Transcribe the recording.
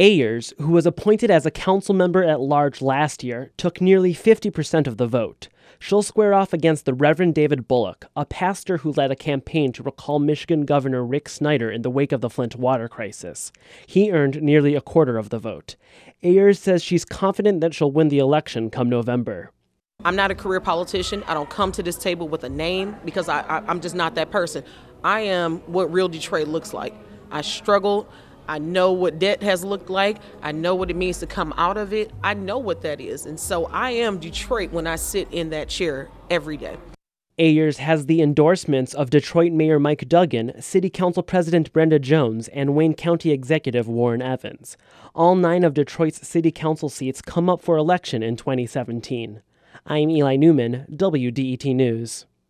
Ayers, who was appointed as a council member at large last year, took nearly 50% of the vote. She'll square off against the Reverend David Bullock, a pastor who led a campaign to recall Michigan Governor Rick Snyder in the wake of the Flint water crisis. He earned nearly a quarter of the vote. Ayers says she's confident that she'll win the election come November. I'm not a career politician. I don't come to this table with a name because I, I'm just not that person. I am what real Detroit looks like. I struggled. I know what debt has looked like. I know what it means to come out of it. I know what that is. And so I am Detroit when I sit in that chair every day. Ayers has the endorsements of Detroit Mayor Mike Duggan, City Council President Brenda Jones, and Wayne County Executive Warren Evans. All nine of Detroit's City Council seats come up for election in 2017. I'm Eli Newman, WDET News.